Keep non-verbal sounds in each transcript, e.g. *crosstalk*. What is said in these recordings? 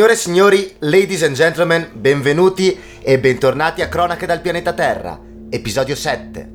Signore e signori, ladies and gentlemen, benvenuti e bentornati a Cronache dal pianeta Terra, episodio 7.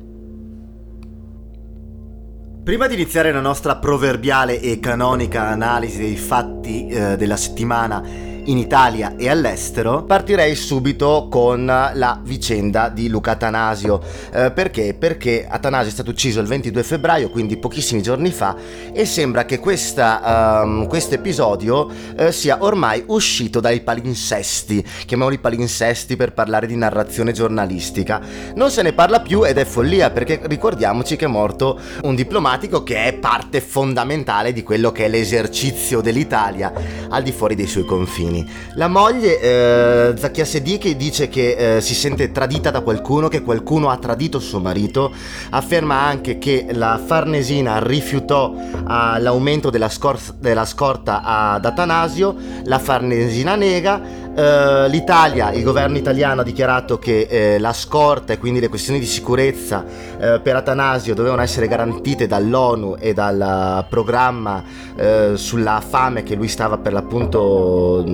Prima di iniziare la nostra proverbiale e canonica analisi dei fatti eh, della settimana in Italia e all'estero, partirei subito con la vicenda di Luca Atanasio. Eh, perché? Perché Atanasio è stato ucciso il 22 febbraio, quindi pochissimi giorni fa, e sembra che um, questo episodio uh, sia ormai uscito dai palinsesti, chiamiamoli palinsesti per parlare di narrazione giornalistica. Non se ne parla più ed è follia perché ricordiamoci che è morto un diplomatico che è parte fondamentale di quello che è l'esercizio dell'Italia al di fuori dei suoi confini anni. La moglie, eh, Zacchia Sedicchi, dice che eh, si sente tradita da qualcuno, che qualcuno ha tradito suo marito. Afferma anche che la Farnesina rifiutò uh, l'aumento della, scor- della scorta ad Atanasio. La Farnesina nega. Uh, L'Italia, il governo italiano ha dichiarato che eh, la scorta e quindi le questioni di sicurezza eh, per Atanasio dovevano essere garantite dall'ONU e dal programma eh, sulla fame che lui stava per l'appunto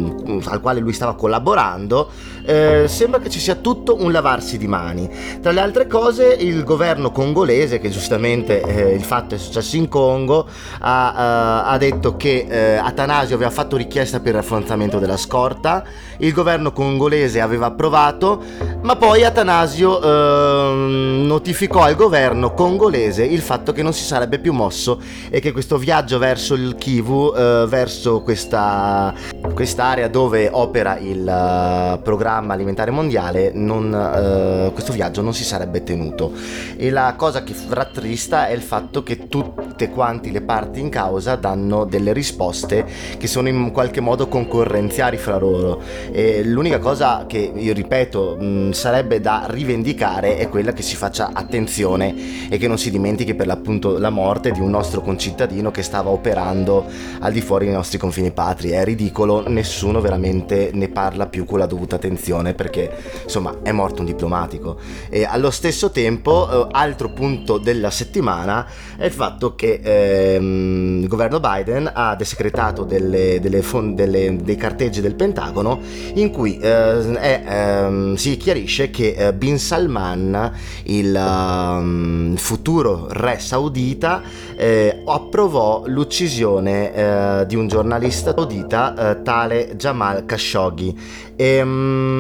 al quale lui stava collaborando, eh, sembra che ci sia tutto un lavarsi di mani. Tra le altre cose, il governo congolese, che giustamente eh, il fatto è successo in Congo, ha, uh, ha detto che eh, Atanasio aveva fatto richiesta per il rafforzamento della scorta, il governo congolese aveva approvato, ma poi Atanasio eh, notificò al governo congolese il fatto che non si sarebbe più mosso e che questo viaggio verso il Kivu, eh, verso questa, quest'area dove opera il uh, programma alimentare mondiale, non, uh, questo viaggio non si sarebbe tenuto. E la cosa che rattrista è il fatto che tutte quanti le parti in causa danno delle risposte che sono in qualche modo concorrenziali fra loro. E l'unica cosa che io ripeto mh, sarebbe da rivendicare è quella che si faccia attenzione e che non si dimentichi per l'appunto la morte di un nostro concittadino che stava operando al di fuori dei nostri confini patri. È ridicolo, nessuno veramente ne parla più con la dovuta attenzione perché insomma è morto un diplomatico. E allo stesso tempo, eh, altro punto della settimana è il fatto che ehm, il governo Biden ha desecretato delle, delle fond- delle, dei carteggi del Pentagono in cui eh, è, ehm, si chiarisce che eh, Bin Salman, il um, futuro re saudita, eh, approvò l'uccisione eh, di un giornalista saudita eh, tale Jamal Khashoggi. E, um,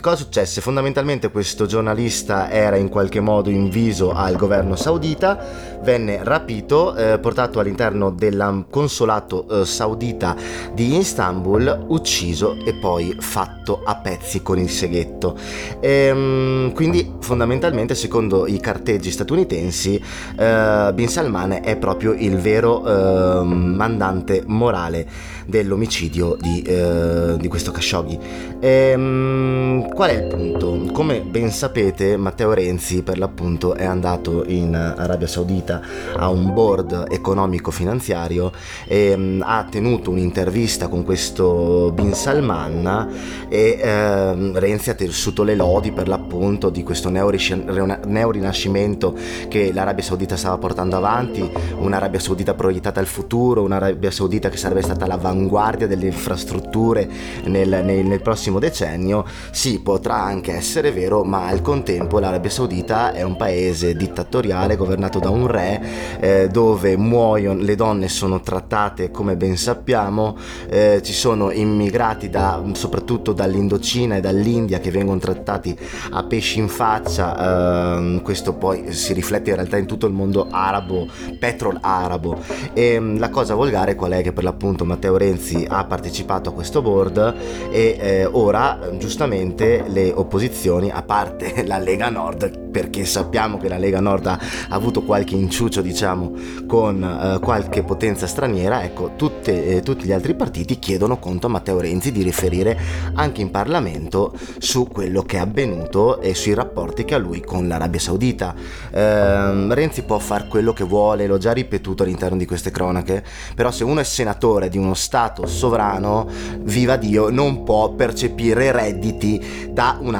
cosa successe? Fondamentalmente questo giornalista era in qualche modo inviso al governo saudita, venne rapito, eh, portato all'interno del consolato saudita di Istanbul, ucciso e poi fatto a pezzi con il seghetto. E, um, quindi fondamentalmente secondo i carteggi statunitensi uh, Bin Salman è proprio il vero uh, mandante morale dell'omicidio di, uh, di questo Khashoggi. E, um, qual è il punto? Come ben sapete Matteo Renzi per l'appunto è andato in Arabia Saudita a un board economico-finanziario e um, ha tenuto un'intervista con questo Bin Salman e ehm, Renzi ha tessuto le lodi per l'appunto di questo neorinascimento che l'Arabia Saudita stava portando avanti, un'Arabia Saudita proiettata al futuro, un'Arabia Saudita che sarebbe stata all'avanguardia delle infrastrutture nel, nel, nel prossimo decennio, sì, potrà anche essere vero, ma al contempo l'Arabia Saudita è un paese dittatoriale governato da un re eh, dove muoiono, le donne sono trattate come ben sappiamo, eh, ci sono immigrati da, soprattutto dall'Indocina e dall'India che vengono trattati a pesci in faccia, ehm, questo poi si riflette in realtà in tutto il mondo arabo, petrol arabo. E ehm, la cosa volgare qual è che per l'appunto Matteo Renzi ha partecipato a questo board e eh, ora giustamente le opposizioni, a parte *laughs* la Lega Nord, perché sappiamo che la Lega Nord ha avuto qualche inciuccio diciamo con eh, qualche potenza straniera, ecco tutte, eh, tutti gli altri partiti chiedono conto a Matteo Renzi di riferire anche in Parlamento su quello che è avvenuto e sui rapporti che ha lui con l'Arabia Saudita. Eh, Renzi può fare quello che vuole, l'ho già ripetuto all'interno di queste cronache, però se uno è senatore di uno Stato sovrano, viva Dio, non può percepire redditi da un,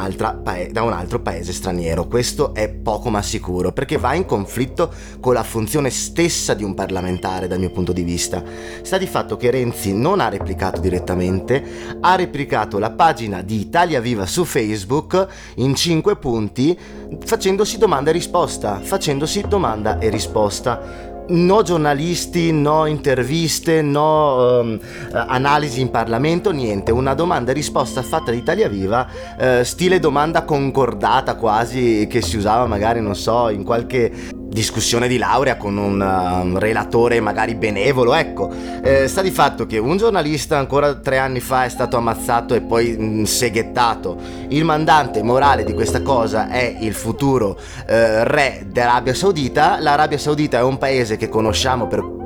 da un altro paese straniero. Questo è poco ma sicuro, perché va in conflitto con la funzione stessa di un parlamentare dal mio punto di vista. Sta di fatto che Renzi non ha replicato direttamente, ha replicato la pagina di Italia Viva su Facebook in 5 punti facendosi domanda e risposta, facendosi domanda e risposta no giornalisti, no interviste, no um, analisi in Parlamento, niente, una domanda e risposta fatta da Italia Viva, uh, stile domanda concordata quasi che si usava magari, non so, in qualche discussione di laurea con un uh, relatore magari benevolo, ecco, eh, sta di fatto che un giornalista ancora tre anni fa è stato ammazzato e poi mh, mm, seghettato, il mandante morale di questa cosa è il futuro eh, re dell'Arabia Saudita, l'Arabia Saudita è un paese che conosciamo per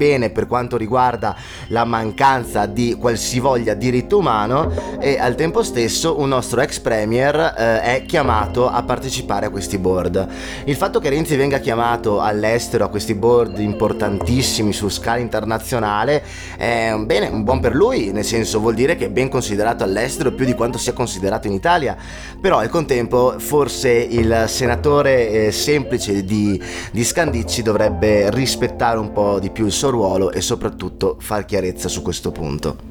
bene per quanto riguarda la mancanza di qualsivoglia diritto umano e al tempo stesso un nostro ex premier eh, è chiamato a partecipare a questi board. Il fatto che Renzi venga chiamato all'estero a questi board importantissimi su scala internazionale è bene, un buon per lui, nel senso vuol dire che è ben considerato all'estero più di quanto sia considerato in Italia, però al contempo forse il senatore eh, semplice di, di Scandicci dovrebbe rispettare un po' di più il suo ruolo e soprattutto far chiarezza su questo punto.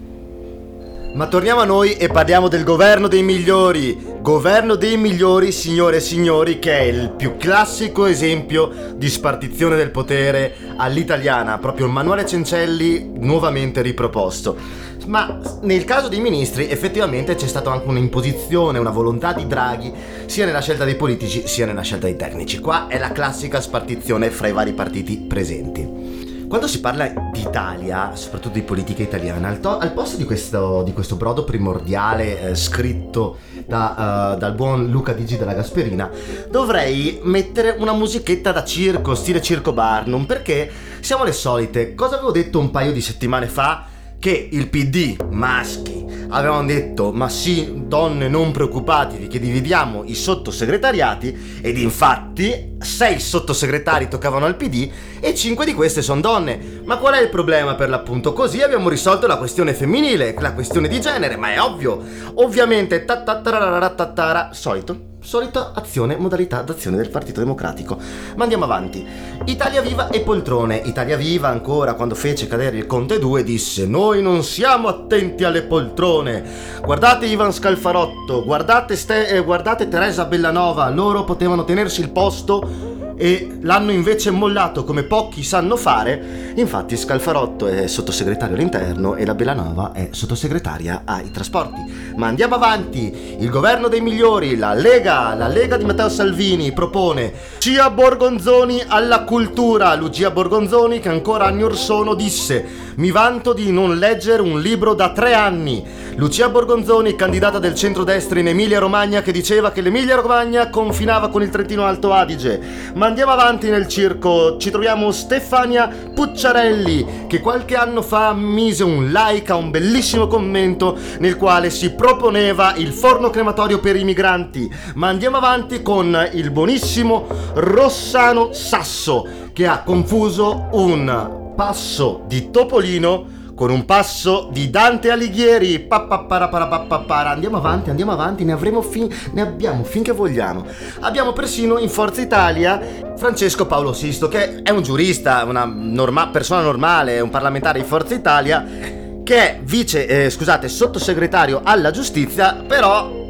Ma torniamo a noi e parliamo del governo dei migliori. Governo dei migliori, signore e signori, che è il più classico esempio di spartizione del potere all'italiana, proprio il manuale Cencelli nuovamente riproposto. Ma nel caso dei ministri effettivamente c'è stata anche un'imposizione, una volontà di Draghi, sia nella scelta dei politici sia nella scelta dei tecnici. Qua è la classica spartizione fra i vari partiti presenti. Quando si parla d'Italia, soprattutto di politica italiana, al, to- al posto di questo, di questo, brodo primordiale eh, scritto da, uh, dal buon Luca Digi della Gasperina, dovrei mettere una musichetta da circo, stile circo Barnum, perché siamo le solite. Cosa avevo detto un paio di settimane fa? Che il PD, maschi, avevano detto ma sì donne non preoccupatevi che dividiamo i sottosegretariati ed infatti sei sottosegretari toccavano al PD e cinque di queste sono donne. Ma qual è il problema per l'appunto? Così abbiamo risolto la questione femminile, la questione di genere, ma è ovvio. Ovviamente, solito solita azione, modalità d'azione del Partito Democratico. Ma andiamo avanti. Italia Viva e Poltrone. Italia Viva ancora quando fece cadere il Conte 2 disse noi non siamo attenti alle poltrone. Guardate Ivan Scalfarotto, guardate, Ste- eh, guardate Teresa Bellanova, loro potevano tenersi il posto e l'hanno invece mollato come pochi sanno fare. Infatti Scalfarotto è sottosegretario all'interno e la Bellanova è sottosegretaria ai trasporti. Ma andiamo avanti, il governo dei migliori, la Lega, la Lega di Matteo Salvini propone Lucia Borgonzoni alla cultura. Lucia Borgonzoni che ancora anni or sono disse mi vanto di non leggere un libro da tre anni. Lucia Borgonzoni, candidata del centrodestra in Emilia-Romagna, che diceva che l'Emilia-Romagna confinava con il Trentino Alto Adige. Ma andiamo avanti nel circo. Ci troviamo Stefania Pucciarelli, che qualche anno fa mise un like a un bellissimo commento nel quale si proponeva il forno crematorio per i migranti. Ma andiamo avanti con il buonissimo Rossano Sasso, che ha confuso un passo di Topolino con un passo di Dante Alighieri. Andiamo avanti, andiamo avanti, ne, avremo fin- ne abbiamo finché vogliamo. Abbiamo persino in Forza Italia Francesco Paolo Sisto, che è un giurista, una norma- persona normale, un parlamentare di Forza Italia, che è vice, eh, scusate, sottosegretario alla giustizia, però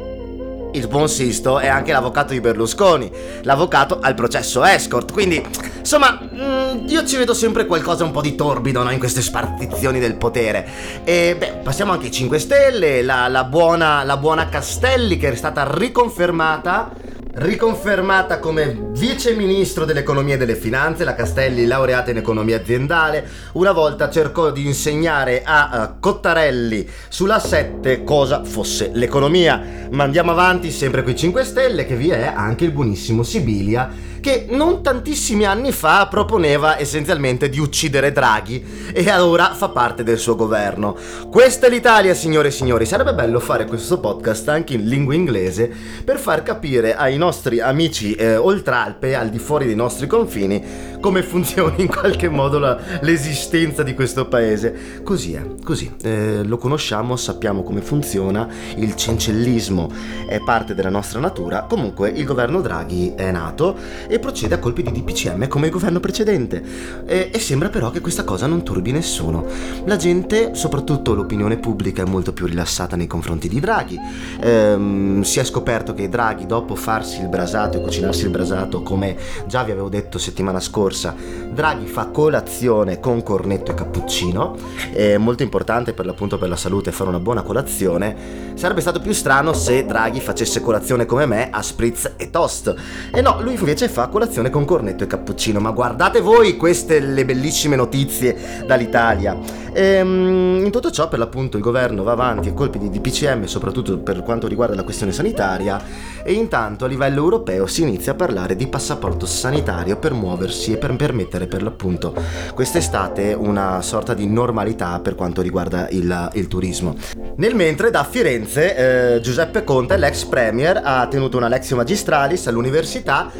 il buon Sisto è anche l'avvocato di Berlusconi, l'avvocato al processo escort, quindi insomma mm, io ci vedo sempre qualcosa un po' di torbido no, in queste spartizioni del potere. E beh, passiamo anche ai 5 Stelle, la, la, buona, la buona Castelli che è stata riconfermata Riconfermata come vice ministro dell'economia e delle finanze, la Castelli, laureata in economia aziendale, una volta cercò di insegnare a uh, Cottarelli sulla 7 cosa fosse l'economia. Ma andiamo avanti, sempre qui 5 Stelle, che vi è anche il buonissimo Sibilia che non tantissimi anni fa proponeva essenzialmente di uccidere Draghi e ora fa parte del suo governo. Questa è l'Italia, signore e signori. Sarebbe bello fare questo podcast anche in lingua inglese per far capire ai nostri amici eh, oltralpe, al di fuori dei nostri confini, come funzioni in qualche modo la, l'esistenza di questo paese. Così è, così. Eh, lo conosciamo, sappiamo come funziona, il cencellismo è parte della nostra natura. Comunque il governo Draghi è nato e procede a colpi di DPCM come il governo precedente. E, e sembra però che questa cosa non turbi nessuno. La gente, soprattutto l'opinione pubblica, è molto più rilassata nei confronti di Draghi. Ehm, si è scoperto che Draghi, dopo farsi il brasato e cucinarsi il brasato, come già vi avevo detto settimana scorsa, Draghi fa colazione con cornetto e cappuccino. È molto importante per l'appunto per la salute fare una buona colazione. Sarebbe stato più strano se Draghi facesse colazione come me a spritz e toast. E no, lui invece fa colazione con cornetto e cappuccino. Ma guardate voi queste le bellissime notizie dall'Italia. Ehm, in tutto ciò, per l'appunto, il governo va avanti a colpi di DPCM, soprattutto per quanto riguarda la questione sanitaria, e intanto a livello europeo si inizia a parlare di passaporto sanitario per muoversi e per permettere per l'appunto quest'estate una sorta di normalità per quanto riguarda il, il turismo. Nel mentre da Firenze eh, Giuseppe Conte, l'ex premier, ha tenuto una lezione magistralis all'università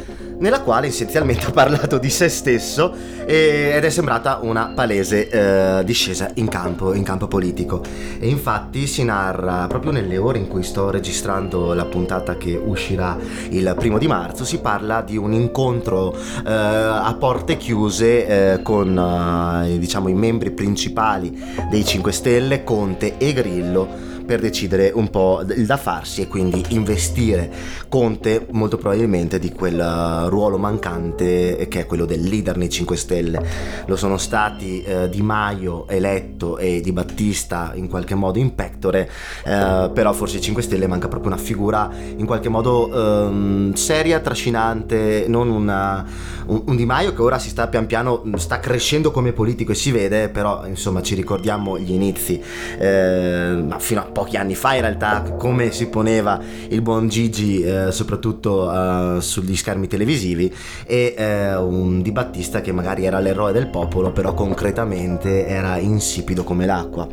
nella quale essenzialmente *laughs* ha parlato di se stesso ed è sembrata una palese eh, discesa in campo, in campo politico. E infatti si narra proprio nelle ore in cui sto registrando la puntata che uscirà il primo di marzo, si parla di un incontro eh, a porte chiuse eh, con eh, diciamo i membri principali dei 5 Stelle, Conte e Grillo per decidere un po' il da farsi e quindi investire. Conte molto probabilmente di quel uh, ruolo mancante che è quello del leader nei 5 Stelle. Lo sono stati eh, Di Maio eletto e Di Battista in qualche modo in pectore, eh, però forse ai 5 Stelle manca proprio una figura in qualche modo ehm, seria, trascinante, non una, un, un, Di Maio che ora si sta pian piano, sta crescendo come politico e si vede, però insomma ci ricordiamo gli inizi, eh, ma fino a pochi anni fa in realtà come si poneva il buon Gigi eh, soprattutto eh, sugli schermi televisivi e eh, un Di Battista che magari era l'eroe del popolo però concretamente era insipido come l'acqua.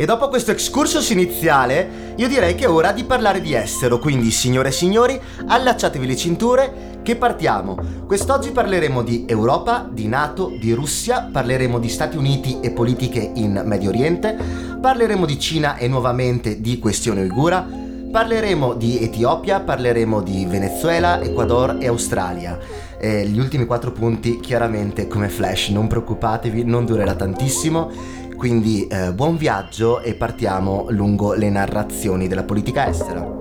E dopo questo excursus iniziale, io direi che è ora di parlare di estero, quindi signore e signori, allacciatevi le cinture che partiamo. Quest'oggi parleremo di Europa, di Nato, di Russia, parleremo di Stati Uniti e politiche in Medio Oriente, parleremo di Cina e nuovamente di questione uigura, parleremo di Etiopia, parleremo di Venezuela, Ecuador e Australia. Eh, gli ultimi quattro punti chiaramente come flash, non preoccupatevi, non durerà tantissimo quindi eh, buon viaggio e partiamo lungo le narrazioni della politica estera.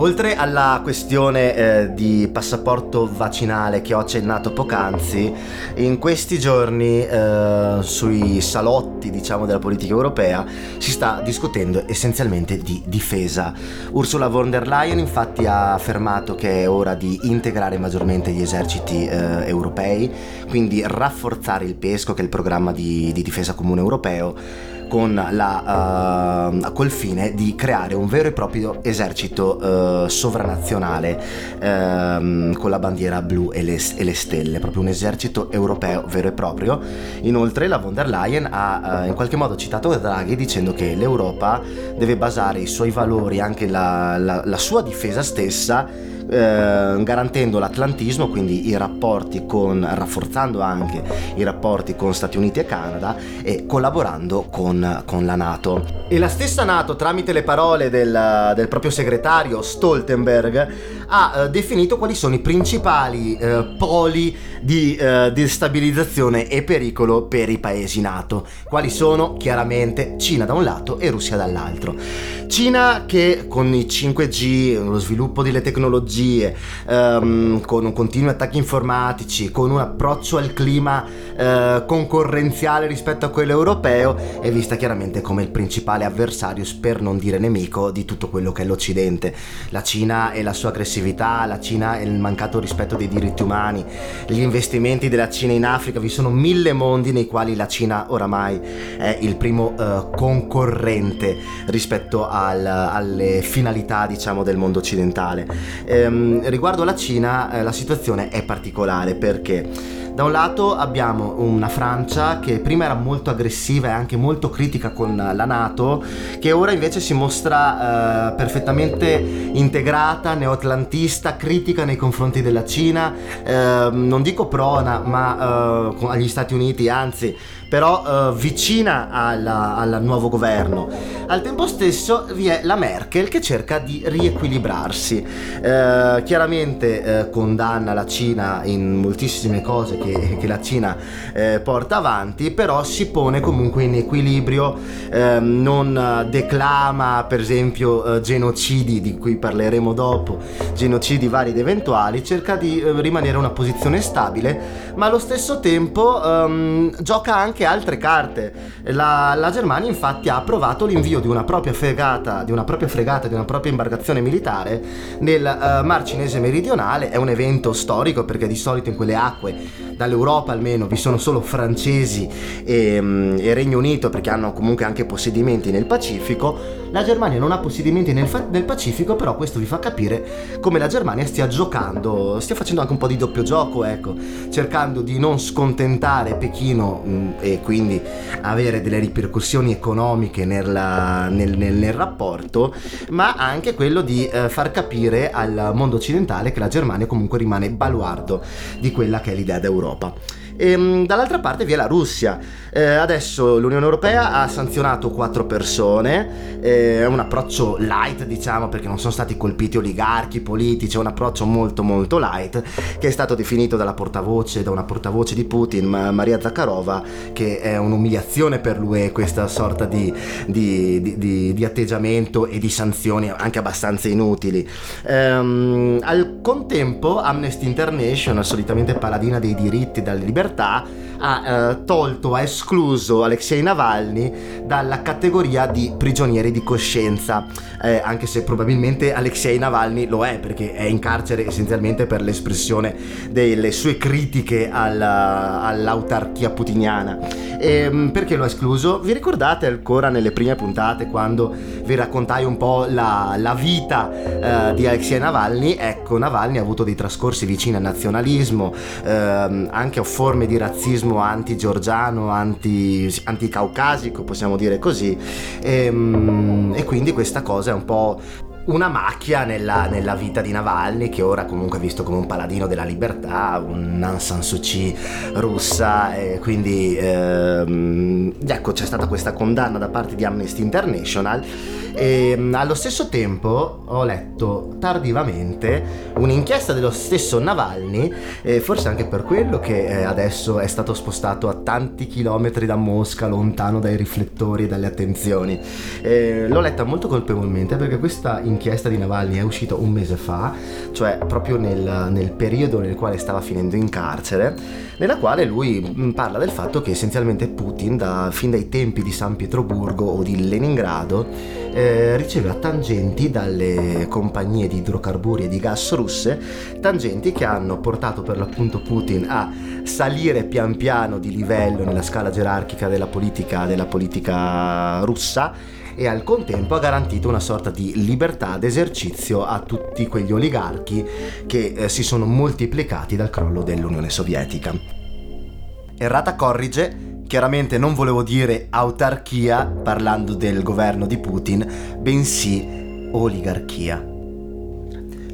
Oltre alla questione eh, di passaporto vaccinale che ho accennato poc'anzi, in questi giorni eh, sui salotti diciamo, della politica europea si sta discutendo essenzialmente di difesa. Ursula von der Leyen infatti ha affermato che è ora di integrare maggiormente gli eserciti eh, europei, quindi rafforzare il PESCO che è il programma di, di difesa comune europeo la, uh, col fine di creare un vero e proprio esercito uh, sovranazionale uh, con la bandiera blu e le, e le, stelle, proprio un esercito europeo vero e proprio. Inoltre la von der Leyen ha eh, in qualche modo citato Draghi dicendo che l'Europa deve basare i suoi valori, anche la, la, la sua difesa stessa, eh, garantendo l'atlantismo, quindi i rapporti con, rafforzando anche i rapporti con Stati Uniti e Canada e collaborando con, con la Nato. E la stessa Nato, tramite le parole del, del proprio segretario Stoltenberg, ha eh, definito quali sono i principali eh, poli di eh, destabilizzazione e pericolo per i paesi NATO. Quali sono? Chiaramente Cina da un lato e Russia dall'altro. Cina che con i 5G, lo sviluppo delle tecnologie, ehm, con continui attacchi informatici, con un approccio al clima eh, concorrenziale rispetto a quello europeo, è vista chiaramente come il principale avversario, per non dire nemico, di tutto quello che è l'Occidente. La Cina e la sua aggressività, la Cina e il mancato rispetto dei diritti umani, gli investimenti della Cina in Africa, vi sono mille mondi nei quali la Cina oramai è il primo eh, concorrente rispetto al, alle finalità diciamo del mondo occidentale. Ehm, riguardo alla Cina eh, la situazione è particolare perché Da un lato abbiamo una Francia che prima era molto aggressiva e anche molto critica con la Nato, che ora invece si mostra eh, perfettamente integrata, neoatlantista, critica nei confronti della Cina, eh, non dico prona, ma eh, agli Stati Uniti, anzi però eh, vicina al nuovo governo. Al tempo stesso vi è la Merkel che cerca di riequilibrarsi. Eh, chiaramente eh, condanna la Cina in moltissime cose che, che la Cina eh, porta avanti, però si pone comunque in equilibrio, ehm, non declama per esempio eh, genocidi di cui parleremo dopo, genocidi vari ed eventuali, cerca di eh, rimanere una posizione stabile, ma allo stesso tempo ehm, gioca anche anche altre carte. La, la, Germania infatti ha approvato l'invio di una propria fregata, di una propria fregata, di una propria imbarcazione militare nel uh, Mar Cinese meridionale. È un evento storico perché di solito in quelle acque, dall'Europa almeno, vi sono solo francesi e, um, e Regno Unito perché hanno comunque anche possedimenti nel Pacifico. La Germania non ha possedimenti nel, fa- nel, Pacifico, però questo vi fa capire come la Germania stia giocando, stia facendo anche un po' di doppio gioco, ecco, cercando di non scontentare Pechino mh, mm, e quindi avere delle ripercussioni economiche nella, nel, nel, nel, rapporto, ma anche quello di eh, far capire al mondo occidentale che la Germania comunque rimane baluardo di quella che è l'idea d'Europa. E, ehm, dall'altra parte vi è la Russia. Eh, adesso l'Unione Europea ha sanzionato quattro persone, eh, è un approccio light diciamo perché non sono stati colpiti oligarchi, politici, è un approccio molto molto light che è stato definito dalla portavoce, da una portavoce di Putin, Maria Zakharova, che è un'umiliazione per lui questa sorta di, di, di, di, atteggiamento e di sanzioni anche abbastanza inutili. Ehm, al contempo Amnesty International, solitamente paladina dei diritti e delle libertà, ha eh, tolto, ha escluso Alexei Navalny dalla categoria di prigionieri di coscienza, eh, anche se probabilmente Alexei Navalny lo è perché è in carcere essenzialmente per l'espressione delle sue critiche alla, all'autarchia putiniana. E, ehm, perché lo ha escluso? Vi ricordate ancora nelle prime puntate quando vi raccontai un po' la, la vita eh, di Alexei Navalny? Ecco, Navalny ha avuto dei trascorsi vicini al nazionalismo, ehm, anche a forme di razzismo anti-georgiano, anti, anti-caucasico, possiamo dire così, e, ehm, e quindi questa cosa è un po' una macchia nella, nella, vita di Navalny che ora comunque è visto come un paladino della libertà, un Aung San Suu Kyi russa e quindi ehm, ecco c'è stata questa condanna da parte di Amnesty International e ehm, allo stesso tempo ho letto tardivamente un'inchiesta dello stesso Navalny, e forse anche per quello che eh, adesso è stato spostato a tanti chilometri da Mosca, lontano dai riflettori e dalle attenzioni. E l'ho letta molto colpevolmente perché questa inchiesta di Navalny è uscita un mese fa, cioè proprio nel, nel periodo nel quale stava finendo in carcere, nella quale lui mm, parla del fatto che essenzialmente Putin, da, fin dai tempi di San Pietroburgo o di Leningrado, eh, riceve a tangenti dalle compagnie di idrocarburi e di gas russe, tangenti che hanno portato per l'appunto Putin a salire pian piano di livello nella scala gerarchica della politica, della politica russa e al contempo ha garantito una sorta di libertà d'esercizio a tutti quegli oligarchi che eh, si sono moltiplicati dal crollo dell'Unione Sovietica. Errata corrige, Chiaramente non volevo dire autarchia parlando del governo di Putin, bensì oligarchia.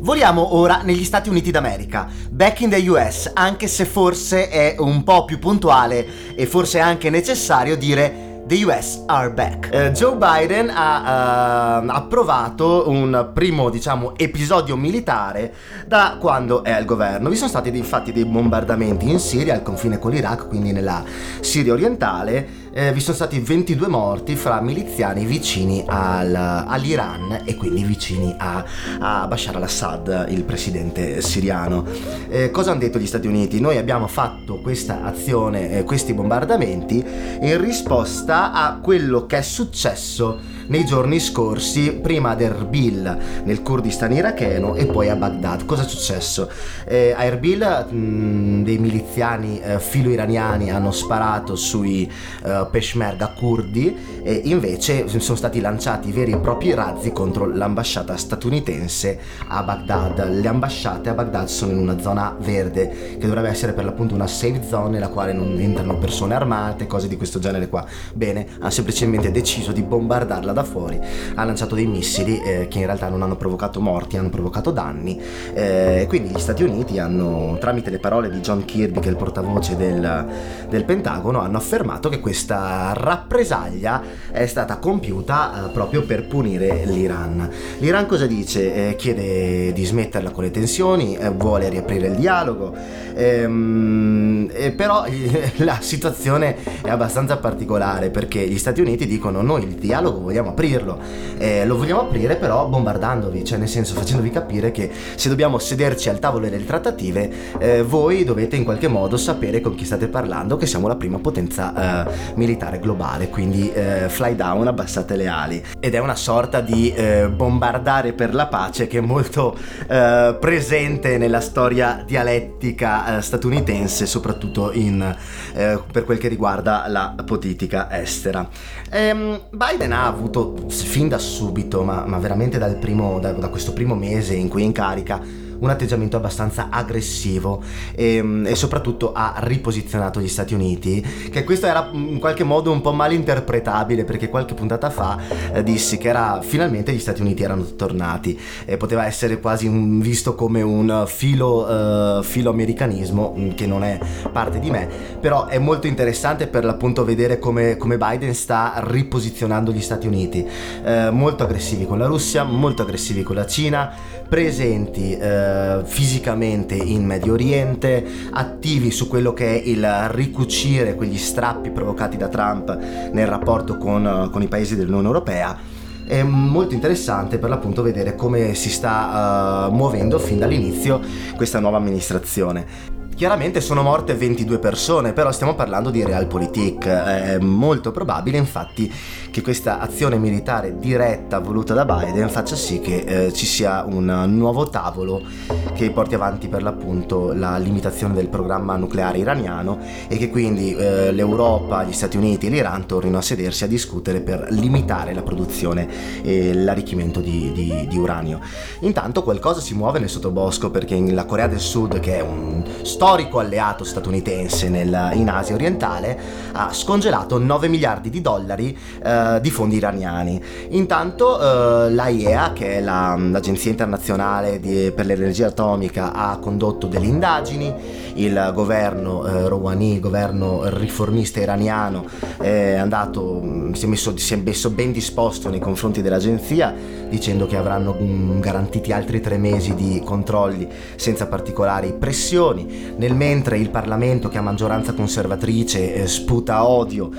Voliamo ora negli Stati Uniti d'America, back in the US, anche se forse è un po' più puntuale e forse anche necessario dire The US are back. Uh, Joe Biden ha uh, approvato un primo, diciamo, episodio militare da quando è al governo. Vi sono stati infatti dei bombardamenti in Siria, al confine con l'Iraq, quindi nella Siria orientale. Eh, vi sono stati 22 morti fra miliziani vicini al, all'Iran e quindi vicini a, a, Bashar al-Assad, il presidente siriano. Eh, cosa hanno detto gli Stati Uniti? Noi abbiamo fatto questa azione, eh, questi bombardamenti in risposta a quello che è successo nei giorni scorsi, prima ad Erbil nel Kurdistan iracheno e poi a Baghdad. Cosa è successo? Eh, a Erbil mh, dei miliziani eh, filo-iraniani hanno sparato sui eh, peshmerga kurdi e invece sono stati lanciati veri e propri razzi contro l'ambasciata statunitense a Baghdad. Le ambasciate a Baghdad sono in una zona verde che dovrebbe essere per l'appunto una safe zone nella quale non entrano persone armate, cose di questo genere qua. Bene, ha semplicemente deciso di bombardarla da fuori, ha lanciato dei missili eh, che in realtà non hanno provocato morti, hanno provocato danni. Eh, quindi gli Stati Uniti hanno, tramite le parole di John Kirby, che è il portavoce del, del Pentagono, hanno affermato che questa rappresaglia è stata compiuta eh, proprio per punire l'Iran. L'Iran cosa dice? Eh, chiede di smetterla con le tensioni, eh, vuole riaprire il dialogo, ehm, però *laughs* la situazione è abbastanza particolare perché gli Stati Uniti dicono noi il dialogo vogliamo aprirlo, eh, lo vogliamo aprire però bombardandovi, cioè nel senso facendovi capire che se dobbiamo sederci al tavolo delle trattative eh, voi dovete in qualche modo sapere con chi state parlando che siamo la prima potenza eh, militare globale, quindi eh, fly down, abbassate le ali ed è una sorta di eh, bombardare per la pace che è molto eh, presente nella storia dialettica statunitense, soprattutto in, per quel che riguarda la politica estera. Ehm, Biden ha avuto fin da subito, ma, ma veramente primo, da, da questo primo mese in cui è in carica, un atteggiamento abbastanza aggressivo e, ehm, e, soprattutto ha riposizionato gli Stati Uniti, che questo era in qualche modo un po' malinterpretabile perché qualche puntata fa eh, dissi che era finalmente gli Stati Uniti erano tornati e poteva essere quasi un, visto come un filo, uh, filo americanismo mm, che non è parte di me, però è molto interessante per l'appunto vedere come, come Biden sta riposizionando gli Stati Uniti, eh, molto aggressivi con la Russia, molto aggressivi con la Cina, presenti eh, fisicamente in Medio Oriente, attivi su quello che è il ricucire quegli strappi provocati da Trump nel rapporto con, con i paesi dell'Unione Europea è molto interessante per l'appunto vedere come si sta uh, muovendo fin dall'inizio questa nuova amministrazione. Chiaramente sono morte 22 persone, però stiamo parlando di realpolitik. È molto probabile infatti che questa azione militare diretta voluta da Biden faccia sì che eh, ci sia un nuovo tavolo che porti avanti per l'appunto la limitazione del programma nucleare iraniano e che quindi eh, l'Europa, gli Stati Uniti e l'Iran tornino a sedersi a discutere per limitare la produzione e l'arricchimento di, di, di uranio. Intanto qualcosa si muove nel sottobosco perché la Corea del Sud, che è un storico alleato statunitense nel, in Asia orientale, ha scongelato 9 miliardi di dollari eh, di fondi iraniani. Intanto eh, l'AIEA, che è la, l'Agenzia internazionale di, per l'energia atomica, ha condotto delle indagini, il governo eh, Rouhani, governo riformista iraniano, è andato, mm, si è, messo, si è messo ben disposto nei confronti dell'agenzia, dicendo che avranno mm, garantiti altri tre mesi di controlli senza particolari pressioni nel mentre il Parlamento che ha maggioranza conservatrice eh, sputa odio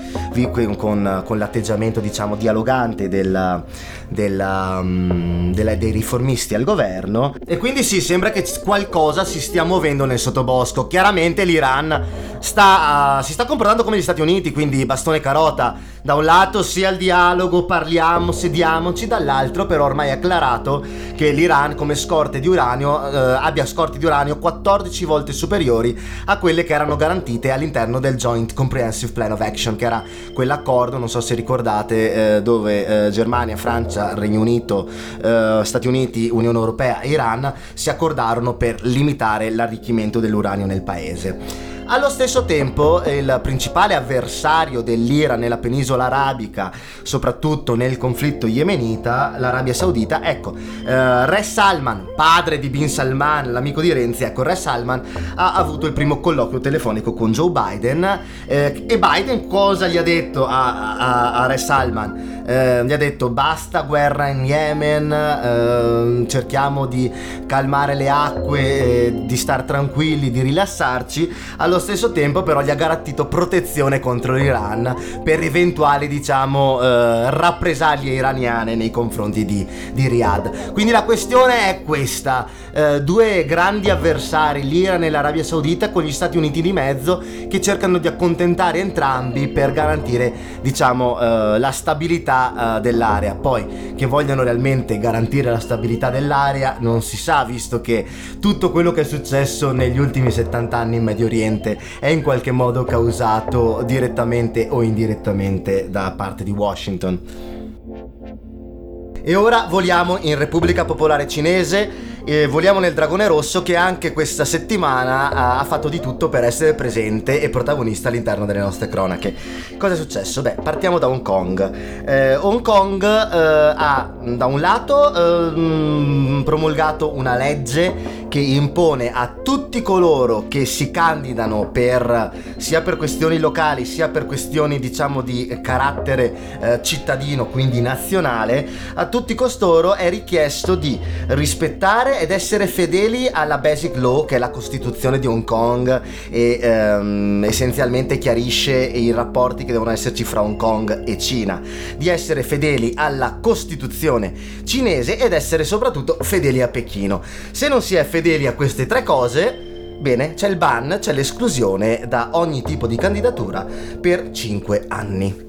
con, con l'atteggiamento diciamo dialogante della, della, um, della, dei riformisti al governo. E quindi sì sembra che qualcosa si stia muovendo nel sottobosco. Chiaramente l'Iran sta, uh, si sta comportando come gli Stati Uniti quindi bastone carota. Da un lato sia il dialogo, parliamo, sediamoci, dall'altro però ormai è acclarato che l'Iran come scorte di uranio eh, abbia scorte di uranio 14 volte superiori a quelle che erano garantite all'interno del Joint Comprehensive Plan of Action, che era quell'accordo, non so se ricordate, eh, dove eh, Germania, Francia, Regno Unito, eh, Stati Uniti, Unione Europea e Iran si accordarono per limitare l'arricchimento dell'uranio nel paese. Allo stesso tempo il principale avversario dell'Iran nella penisola arabica, soprattutto nel conflitto yemenita, l'Arabia Saudita, ecco, eh, Re Salman, padre di Bin Salman, l'amico di Renzi, ecco, Re Salman ha avuto il primo colloquio telefonico con Joe Biden eh, e Biden cosa gli ha detto a, a, a Re Salman? Eh, gli ha detto basta guerra in Yemen, eh, cerchiamo di calmare le acque, di star tranquilli, di rilassarci. Allo stesso tempo però gli ha garantito protezione contro l'Iran per eventuali diciamo eh, rappresaglie iraniane nei confronti di, di, Riyadh. Quindi la questione è questa, eh, due grandi avversari, l'Iran e l'Arabia Saudita con gli Stati Uniti di mezzo che cercano di accontentare entrambi per garantire diciamo eh, la stabilità stabilità uh, dell'area. Poi che vogliano realmente garantire la stabilità dell'area non si sa, visto che tutto quello che è successo negli ultimi 70 anni in Medio Oriente è in qualche modo causato direttamente o indirettamente da parte di Washington. E ora voliamo in Repubblica Popolare Cinese eh, Voliamo nel Dragone Rosso che anche questa settimana ha, ha, fatto di tutto per essere presente e protagonista all'interno delle nostre cronache. Cosa è successo? Beh, partiamo da Hong Kong. Eh, Hong Kong eh, ha da un lato ehm, promulgato una legge che impone a tutti coloro che si candidano per sia per questioni locali sia per questioni diciamo di carattere eh, cittadino, quindi nazionale, a tutti costoro è richiesto di rispettare ed essere fedeli alla Basic Law, che è la Costituzione di Hong Kong e ehm, essenzialmente chiarisce i rapporti che devono esserci fra Hong Kong e Cina, di essere fedeli alla Costituzione cinese ed essere soprattutto fedeli a Pechino. Se non si è fedeli a queste tre cose, Bene, c'è il ban, c'è l'esclusione da ogni tipo di candidatura per 5 anni.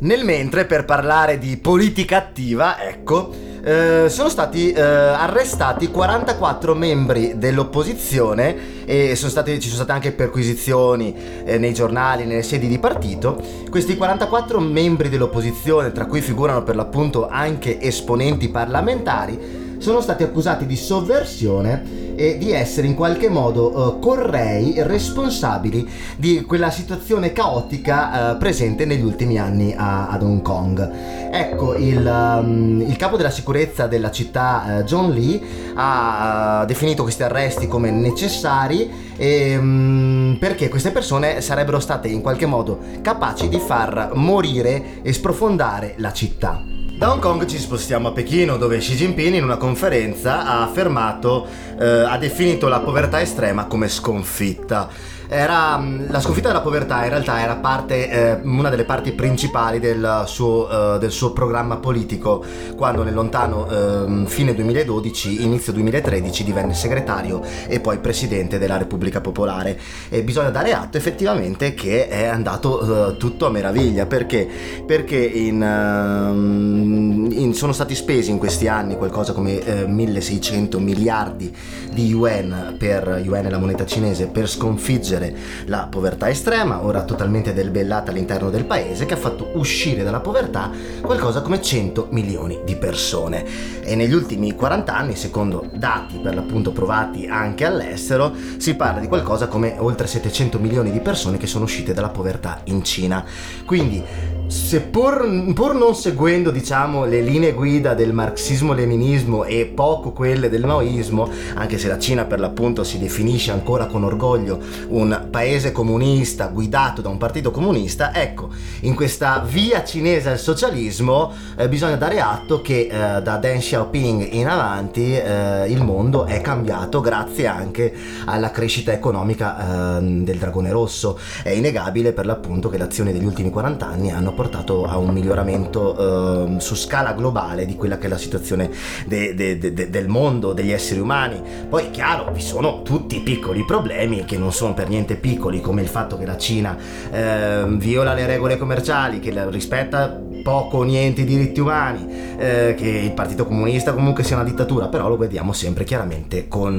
Nel mentre, per parlare di politica attiva, ecco, eh, sono stati eh, arrestati 44 membri dell'opposizione e sono stati, ci sono state anche perquisizioni eh, nei giornali, nelle sedi di partito. Questi 44 membri dell'opposizione, tra cui figurano per l'appunto anche esponenti parlamentari, sono stati accusati di sovversione e di essere in qualche modo uh, correi responsabili di quella situazione caotica uh, presente negli ultimi anni a, ad Hong Kong. Ecco, il, um, il, capo della sicurezza della città, uh, John Lee, ha definito questi arresti come necessari e, um, perché queste persone sarebbero state in qualche modo capaci di far morire e sprofondare la città. Da Hong Kong ci spostiamo a Pechino dove Xi Jinping in una conferenza ha affermato, eh, ha definito la povertà estrema come sconfitta era, mm, la sconfitta della povertà in realtà era parte, eh, una delle parti principali del suo, eh, del suo, programma politico quando nel lontano eh, fine 2012, inizio 2013 divenne segretario e poi presidente della Repubblica Popolare. E bisogna dare atto effettivamente che è andato eh, tutto a meraviglia perché, perché in, ehm, in, sono stati spesi in questi anni qualcosa come 1600 eh, miliardi di yuan per yuan è la moneta cinese per sconfiggere vincere la povertà estrema, ora totalmente debellata all'interno del paese, che ha fatto uscire dalla povertà qualcosa come 100 milioni di persone. E negli ultimi 40 anni, secondo dati per l'appunto provati anche all'estero, si parla di qualcosa come oltre 700 milioni di persone che sono uscite dalla povertà in Cina. Quindi seppur pur non seguendo diciamo le linee guida del marxismo-leninismo e poco quelle del maoismo, anche se la Cina per l'appunto si definisce ancora con orgoglio un paese comunista guidato da un partito comunista, ecco, in questa via cinese al socialismo eh, bisogna dare atto che eh, da Deng Xiaoping in avanti eh, il mondo è cambiato grazie anche alla crescita economica ehm, del dragone rosso. È innegabile per l'appunto che le azioni degli ultimi 40 anni hanno portato a un miglioramento eh, su scala globale di quella che è la situazione de, de, de, del mondo, degli esseri umani. Poi chiaro, vi sono tutti i piccoli problemi che non sono per niente piccoli, come il fatto che la Cina eh, viola le regole commerciali, che rispetta poco o niente i diritti umani, eh, che il Partito Comunista comunque sia una dittatura, però lo vediamo sempre chiaramente con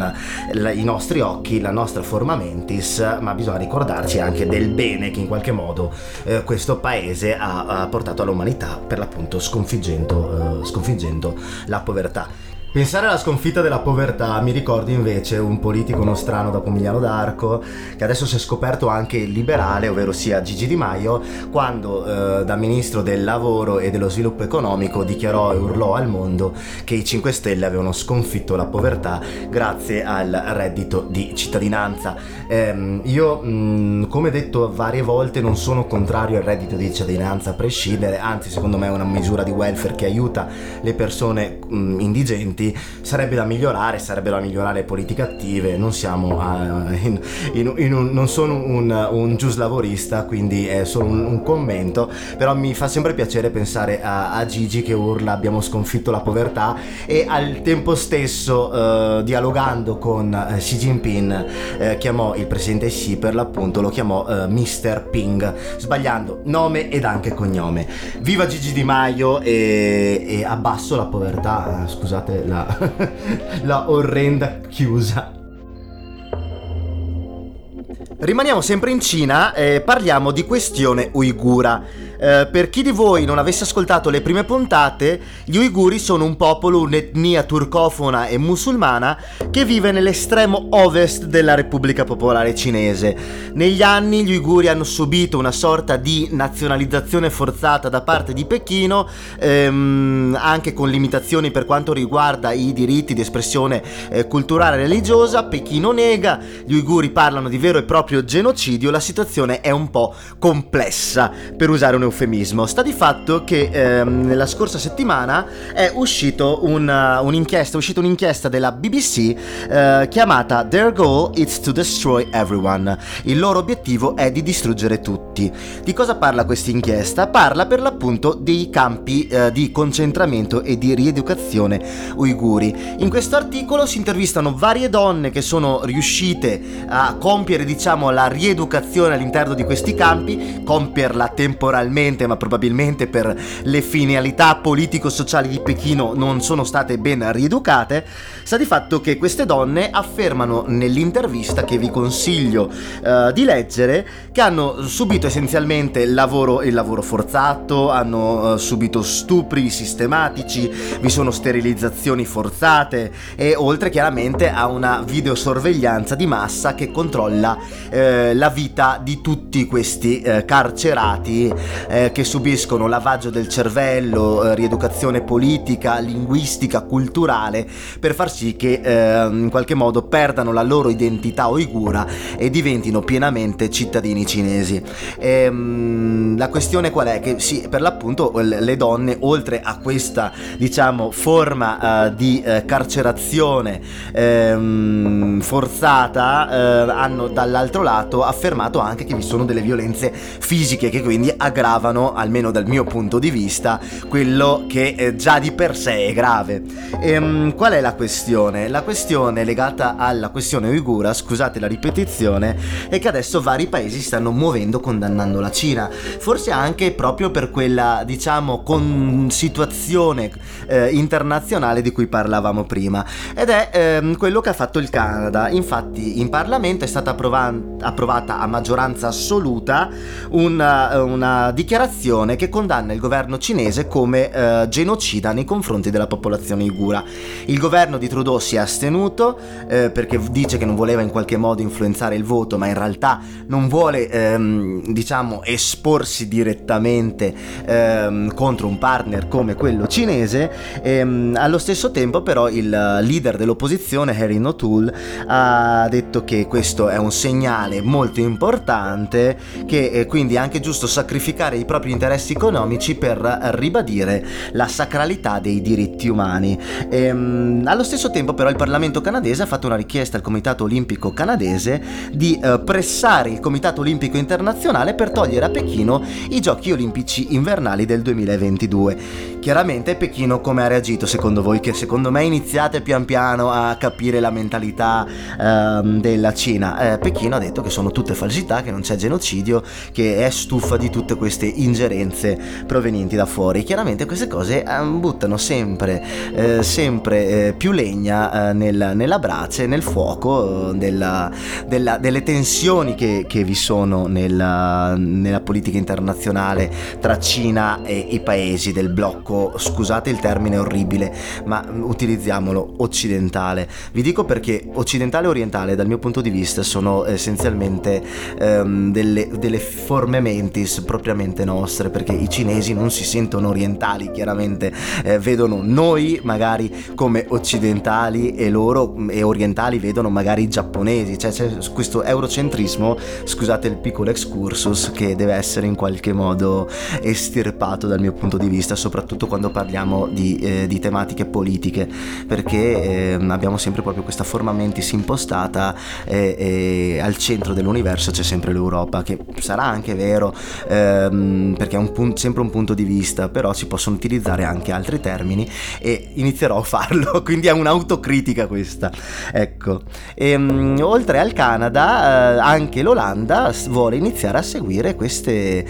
la, i nostri occhi, la nostra forma mentis, ma bisogna ricordarci anche del bene che in qualche modo eh, questo paese ha ha, portato all'umanità per l'appunto sconfiggendo, uh, sconfiggendo la povertà. Pensare alla sconfitta della povertà mi ricorda invece un politico nostrano da Pomigliano d'Arco, che adesso si è scoperto anche liberale, ovvero sia Gigi Di Maio, quando eh, da ministro del lavoro e dello sviluppo economico dichiarò e urlò al mondo che i 5 Stelle avevano sconfitto la povertà grazie al reddito di cittadinanza. Eh, io, mh, come detto varie volte, non sono contrario al reddito di cittadinanza a prescindere, anzi secondo me è una misura di welfare che aiuta le persone mh, indigenti precedenti, sarebbe da migliorare, sarebbe da migliorare politiche attive, non siamo a, in, in, in un, non sono un, un giuslavorista, quindi è solo un, un, commento, però mi fa sempre piacere pensare a, a, Gigi che urla abbiamo sconfitto la povertà e al tempo stesso eh, dialogando con eh, Xi Jinping eh, chiamò il presidente Xi per l'appunto, lo chiamò eh, Mr. Ping, sbagliando nome ed anche cognome. Viva Gigi Di Maio e, e abbasso la povertà, scusate la, la orrenda chiusa. Rimaniamo sempre in Cina e parliamo di questione uigura. Eh, per chi di voi non avesse ascoltato le prime puntate, gli uiguri sono un popolo, un'etnia turcofona e musulmana che vive nell'estremo ovest della Repubblica Popolare Cinese. Negli anni gli uiguri hanno subito una sorta di nazionalizzazione forzata da parte di Pechino, ehm, anche con limitazioni per quanto riguarda i diritti di espressione eh, culturale e religiosa. Pechino nega, gli uiguri parlano di vero e proprio genocidio, la situazione è un po' complessa, per usare un eufemismo. Sta di fatto che ehm, nella scorsa settimana è uscito una, un'inchiesta, è uscita un'inchiesta della BBC eh, chiamata Their goal is to destroy everyone. Il loro obiettivo è di distruggere tutti. Di cosa parla questa inchiesta? Parla per l'appunto dei campi eh, di concentramento e di rieducazione uiguri. In questo articolo si intervistano varie donne che sono riuscite a compiere diciamo la rieducazione all'interno di questi campi, compierla temporalmente ma probabilmente per le finalità politico-sociali di Pechino non sono state ben rieducate, sta di fatto che queste donne affermano nell'intervista che vi consiglio uh, di leggere che hanno subito essenzialmente il lavoro, il lavoro forzato, hanno uh, subito stupri sistematici, vi sono sterilizzazioni forzate e oltre chiaramente a una videosorveglianza di massa che controlla uh, la vita di tutti questi carcerati che subiscono lavaggio del cervello, rieducazione politica, linguistica, culturale, per far sì che eh, in qualche modo perdano la loro identità uigura e diventino pienamente cittadini cinesi. E, ehm, mh, la questione qual è? Che sì, per l'appunto le donne, oltre a questa diciamo forma uh, di uh, carcerazione um, forzata, uh, hanno dall'altro lato affermato anche che vi sono delle violenze fisiche che quindi aggravano almeno dal mio punto di vista, quello che eh, già di per sé è grave. E, um, qual è la questione? La questione legata alla questione uigura, scusate la ripetizione, è che adesso vari paesi stanno muovendo condannando la Cina, forse anche proprio per quella, diciamo, con situazione eh, internazionale di cui parlavamo prima, ed è ehm, quello che ha fatto il Canada. Infatti in Parlamento è stata approva- approvata a maggioranza assoluta una, una dichiarazione che condanna il governo cinese come eh, genocida nei confronti della popolazione uigura. Il governo di Trudeau si è astenuto eh, perché dice che non voleva in qualche modo influenzare il voto, ma in realtà non vuole ehm, diciamo esporsi direttamente ehm, contro un partner come quello cinese. Ehm, allo stesso tempo però il leader dell'opposizione Harry O'Toole ha detto che questo è un segnale molto importante che eh, quindi è anche giusto sacrificare i propri interessi economici per ribadire la sacralità dei diritti umani. Ehm, allo stesso tempo però il Parlamento canadese ha fatto una richiesta al Comitato Olimpico canadese di eh, pressare il Comitato Olimpico Internazionale per togliere a Pechino i Giochi Olimpici invernali del 2022. Chiaramente Pechino come ha reagito secondo voi? Che secondo me iniziate pian piano a capire la mentalità ehm, della Cina. Eh, Pechino ha detto che sono tutte falsità, che non c'è genocidio, che è stufa di tutte queste ingerenze provenienti da fuori. Chiaramente queste cose eh, buttano sempre, eh, sempre eh, più legna eh, nel, nella brace, nel fuoco della, della, delle tensioni che, che vi sono nella, nella, politica internazionale tra Cina e i paesi del blocco, scusate il termine orribile, ma utilizziamolo occidentale. Vi dico perché occidentale e orientale dal mio punto di vista sono essenzialmente ehm, delle, delle forme mentis propriamente nostre, perché i cinesi non si sentono orientali, chiaramente eh, vedono noi magari come occidentali e loro e orientali vedono magari i giapponesi, cioè c'è questo eurocentrismo, scusate il piccolo excursus, che deve essere in qualche modo estirpato dal mio punto di vista, soprattutto quando parliamo di, eh, di tematiche politiche, perché eh, abbiamo sempre proprio questa forma mentis impostata e, e al centro dell'universo c'è sempre l'Europa, che sarà anche vero ehm, perché è un pun- sempre un punto di vista, però si possono utilizzare anche altri termini e inizierò a farlo, *laughs* quindi è un'autocritica questa. Ecco, e, um, oltre al Canada, eh, anche l'Olanda vuole iniziare a seguire queste,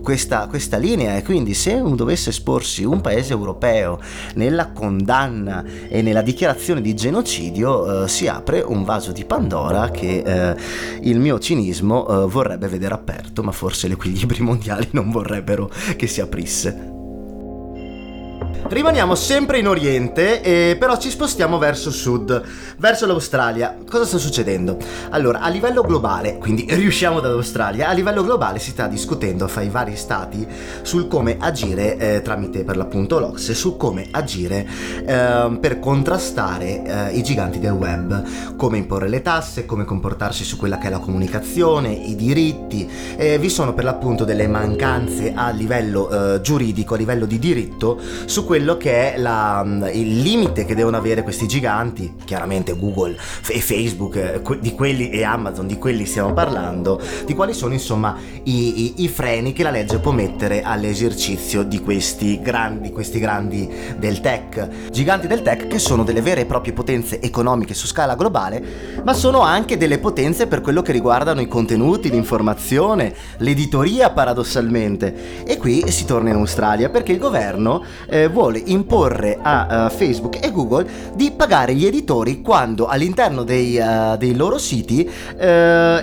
questa, questa linea e quindi se dovesse esporsi un paese europeo nella condanna e nella dichiarazione di genocidio, eh, si apre un vaso di Pandora che eh, il mio cinismo eh, vorrebbe vedere aperto, ma forse gli equilibri mondiali non vorrebbero che si aprisse. Rimaniamo sempre in Oriente, eh, però ci spostiamo verso sud, verso l'Australia. Cosa sta succedendo? Allora, a livello globale, quindi riusciamo dall'Australia, a livello globale si sta discutendo fra i vari stati sul come agire eh, tramite per l'appunto l'Ox, su come agire eh, per contrastare eh, i giganti del web, come imporre le tasse, come comportarsi su quella che è la comunicazione, i diritti. vi sono per l'appunto delle mancanze a livello eh, giuridico, a livello di diritto, su quello che è la, mm, il limite che devono avere questi giganti, chiaramente Google e Facebook, eh, di quelli e Amazon, di quelli stiamo parlando, di quali sono insomma i, i, i freni che la legge può mettere all'esercizio di questi grandi, questi grandi del tech, giganti del tech che sono delle vere e proprie potenze economiche su scala globale, ma sono anche delle potenze per quello che riguardano i contenuti, l'informazione, l'editoria paradossalmente. E qui si torna in Australia perché il governo eh, vuole vuole imporre a uh, Facebook e Google di pagare gli editori quando all'interno dei, uh, dei loro siti uh,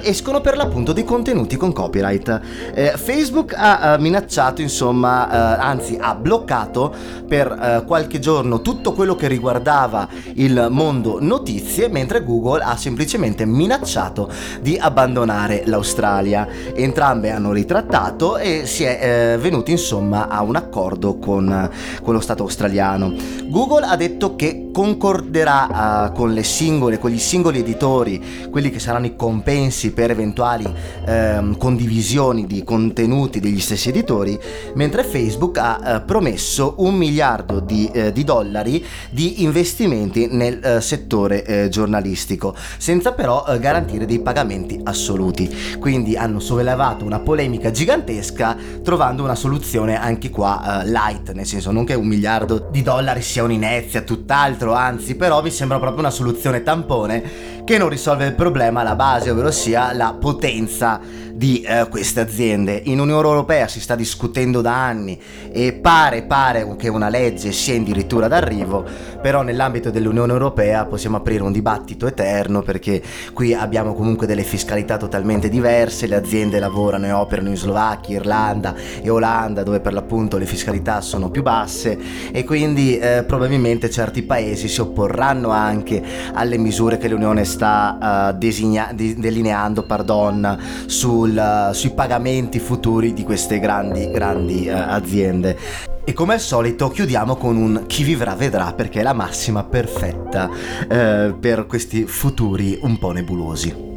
escono per l'appunto dei contenuti con copyright. Eh, Facebook ha minacciato, insomma, anzi ha bloccato per qualche giorno tutto quello che riguardava il mondo notizie, mentre Google ha semplicemente minacciato di abbandonare l'Australia. Entrambe hanno ritrattato e si è venuti insomma a un accordo con, con lo Stato australiano. Google ha detto che concorderà uh, con le singole, con gli singoli editori, quelli che saranno i compensi per eventuali uh, condivisioni di contenuti degli stessi editori, mentre Facebook ha uh, promesso un miliardo di, eh, di, dollari di investimenti nel settore giornalistico, senza però garantire dei pagamenti assoluti. Quindi hanno sollevato una polemica gigantesca trovando una soluzione anche qua light, nel senso non che un miliardo miliardo di dollari sia un'inezia, tutt'altro, anzi però mi sembra proprio una soluzione tampone che non risolve il problema alla base, ovvero sia la potenza di eh, queste aziende. In Unione Europea si sta discutendo da anni e pare, pare che una legge sia addirittura d'arrivo, però nell'ambito dell'Unione Europea possiamo aprire un dibattito eterno perché qui abbiamo comunque delle fiscalità totalmente diverse, le aziende lavorano e operano in Slovacchia, Irlanda e Olanda dove per l'appunto le fiscalità sono più basse e quindi eh, probabilmente certi paesi si opporranno anche alle misure che l'Unione sta sta uh, designa- de- delineando pardon, sul, uh, sui pagamenti futuri di queste grandi, grandi uh, aziende. E come al solito chiudiamo con un chi vivrà vedrà perché è la massima perfetta per questi futuri un po' nebulosi.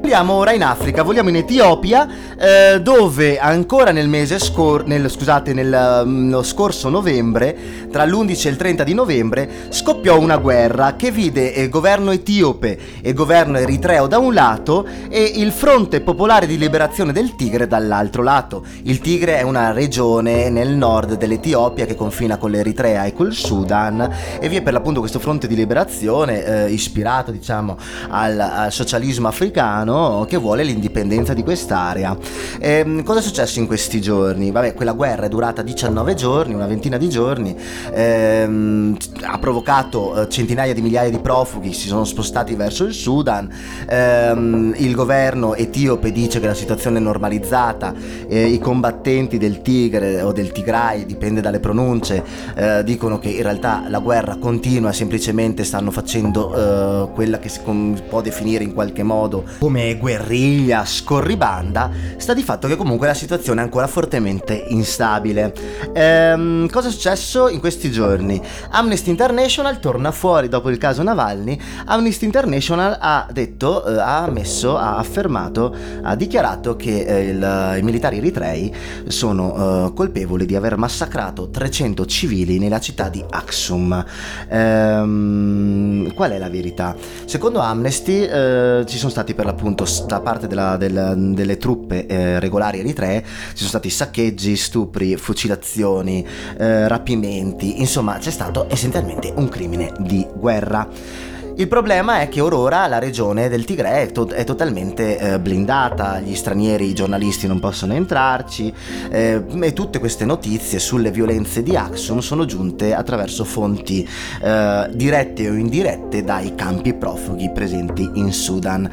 Vogliamo ora in Africa, vogliamo in Etiopia, eh, dove ancora nel mese scor- nel, scusate, nello mm, scorso novembre, tra l'11 e il 30 di novembre, scoppiò una guerra che vide il governo etiope e il governo eritreo da un lato e il Fronte Popolare di Liberazione del Tigre dall'altro lato. Il Tigre è una regione nel nord dell'Etiopia che confina con l'Eritrea e col Sudan e vi è per l'appunto questo fronte di liberazione eh, ispirato diciamo al, al socialismo africano americano che vuole l'indipendenza di quest'area. E, ehm, cosa è successo in questi giorni? Vabbè, quella guerra è durata 19 giorni, una ventina di giorni, ehm, ha provocato eh, centinaia di migliaia di profughi, si sono spostati verso il Sudan, ehm, il governo etiope dice che la situazione è normalizzata, eh, i combattenti del Tigre o del Tigray, dipende dalle pronunce, eh, dicono che in realtà la guerra continua, semplicemente stanno facendo eh, quella che si può definire in qualche modo come come guerriglia scorribanda, sta di fatto che comunque la situazione è ancora fortemente instabile. Ehm, cosa è successo in questi giorni? Amnesty International torna fuori dopo il caso Navalny. Amnesty International ha detto, eh, ha ammesso, ha affermato, ha dichiarato che eh, il, i militari eritrei sono eh, colpevoli di aver massacrato 300 civili nella città di Aksum. Ehm, qual è la verità? Secondo Amnesty eh, ci sono stati per l'appunto da parte della, della, delle truppe eh, regolari eritree, ci sono stati saccheggi, stupri, fucilazioni, eh, rapimenti, insomma c'è stato essenzialmente un crimine di guerra. Il problema è che Aurora, la regione del Tigre, è, to- è totalmente eh, blindata, gli stranieri, i giornalisti non possono entrarci eh, e tutte queste notizie sulle violenze di Axum sono giunte attraverso fonti eh, dirette o indirette dai campi profughi presenti in Sudan.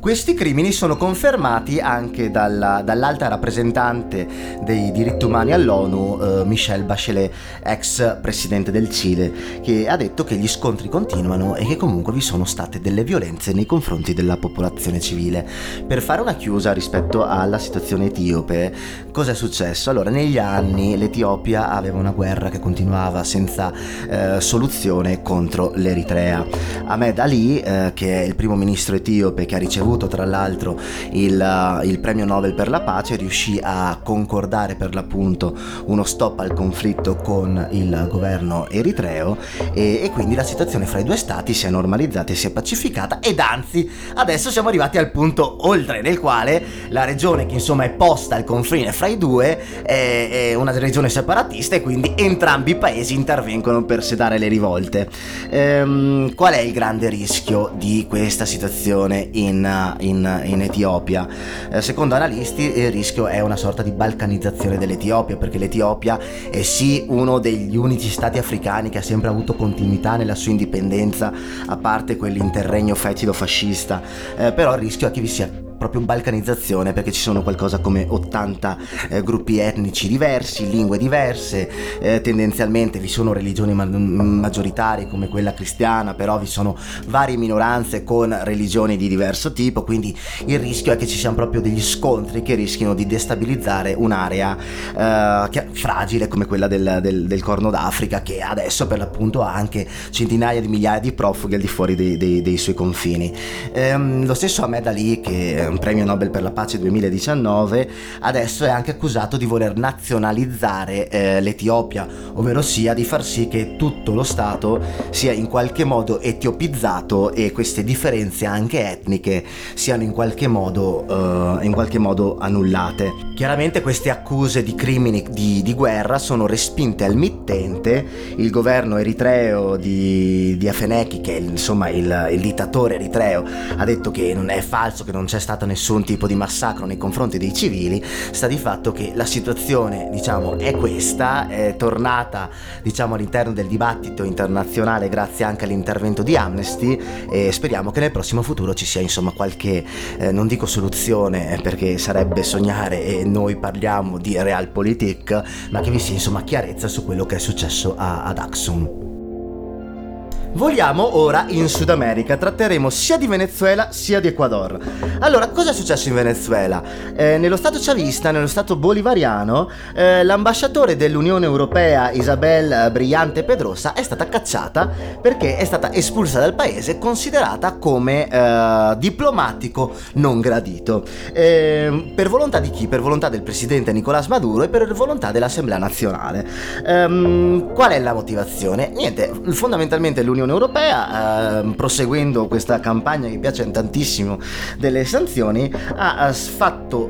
Questi crimini sono confermati anche dalla, dall'alta rappresentante dei diritti umani all'ONU, eh, Michelle Bachelet, ex presidente del Cile, che ha detto che gli scontri continuano e che comunque vi sono state delle violenze nei confronti della popolazione civile. Per fare una chiusa rispetto alla situazione etiope, cosa è successo? Allora, negli anni l'Etiopia aveva una guerra che continuava senza eh, soluzione contro l'Eritrea. Ahmed Ali, eh, che è il primo ministro etiope che ha ricevuto ricevuto tra l'altro il, il, premio Nobel per la pace, riuscì a concordare per l'appunto uno stop al conflitto con il governo eritreo e, e quindi la situazione fra i due stati si è normalizzata e si è pacificata ed anzi adesso siamo arrivati al punto oltre nel quale la regione che insomma è posta al confine fra i due è, è una regione separatista e quindi entrambi i paesi intervengono per sedare le rivolte. Ehm, qual è il grande rischio di questa situazione in, in, in Etiopia. Eh, secondo analisti il rischio è una sorta di balcanizzazione dell'Etiopia perché l'Etiopia è sì uno degli unici stati africani che ha sempre avuto continuità nella sua indipendenza a parte quell'interregno fetido fascista, eh, però il rischio è che vi sia proprio balcanizzazione perché ci sono qualcosa come 80 eh, gruppi etnici diversi, lingue diverse, eh, tendenzialmente vi sono religioni ma- maggioritarie come quella cristiana, però vi sono varie minoranze con religioni di diverso tipo, quindi il rischio è che ci siano proprio degli scontri che rischiano di destabilizzare un'area eh, fragile come quella del, del, del, Corno d'Africa che adesso per l'appunto ha anche centinaia di migliaia di profughi al di fuori dei, dei, dei suoi confini. Ehm, lo stesso Ahmed Ali che un premio Nobel per la pace 2019, adesso è anche accusato di voler nazionalizzare eh, l'Etiopia, ovvero sia di far sì che tutto lo Stato sia in qualche modo etiopizzato e queste differenze anche etniche siano in qualche modo, eh, in qualche modo annullate. Chiaramente queste accuse di crimini di, di, guerra sono respinte al mittente, il governo eritreo di, di Afeneki, che è insomma il, il dittatore eritreo, ha detto che non è falso, che non c'è stato stato nessun tipo di massacro nei confronti dei civili, sta di fatto che la situazione, diciamo, è questa, è tornata, diciamo, all'interno del dibattito internazionale grazie anche all'intervento di Amnesty e speriamo che nel prossimo futuro ci sia, insomma, qualche, eh, non dico soluzione eh, perché sarebbe sognare e noi parliamo di realpolitik, ma che vi sia, insomma, chiarezza su quello che è successo a, ad Axum. Voliamo ora in Sud America, tratteremo sia di Venezuela sia di Ecuador. Allora, cosa è successo in Venezuela? Eh, nello stato chavista, nello stato bolivariano, eh, l'ambasciatore dell'Unione Europea Isabel Brillante Pedrosa è stata cacciata perché è stata espulsa dal paese considerata come eh, diplomatico non gradito. Ehm, per volontà di chi? Per volontà del presidente Nicolás Maduro e per volontà dell'Assemblea nazionale. Ehm, qual è la motivazione? Niente, fondamentalmente l'Unione l'Unione Europea, eh, proseguendo questa campagna che piace tantissimo delle sanzioni, ha fatto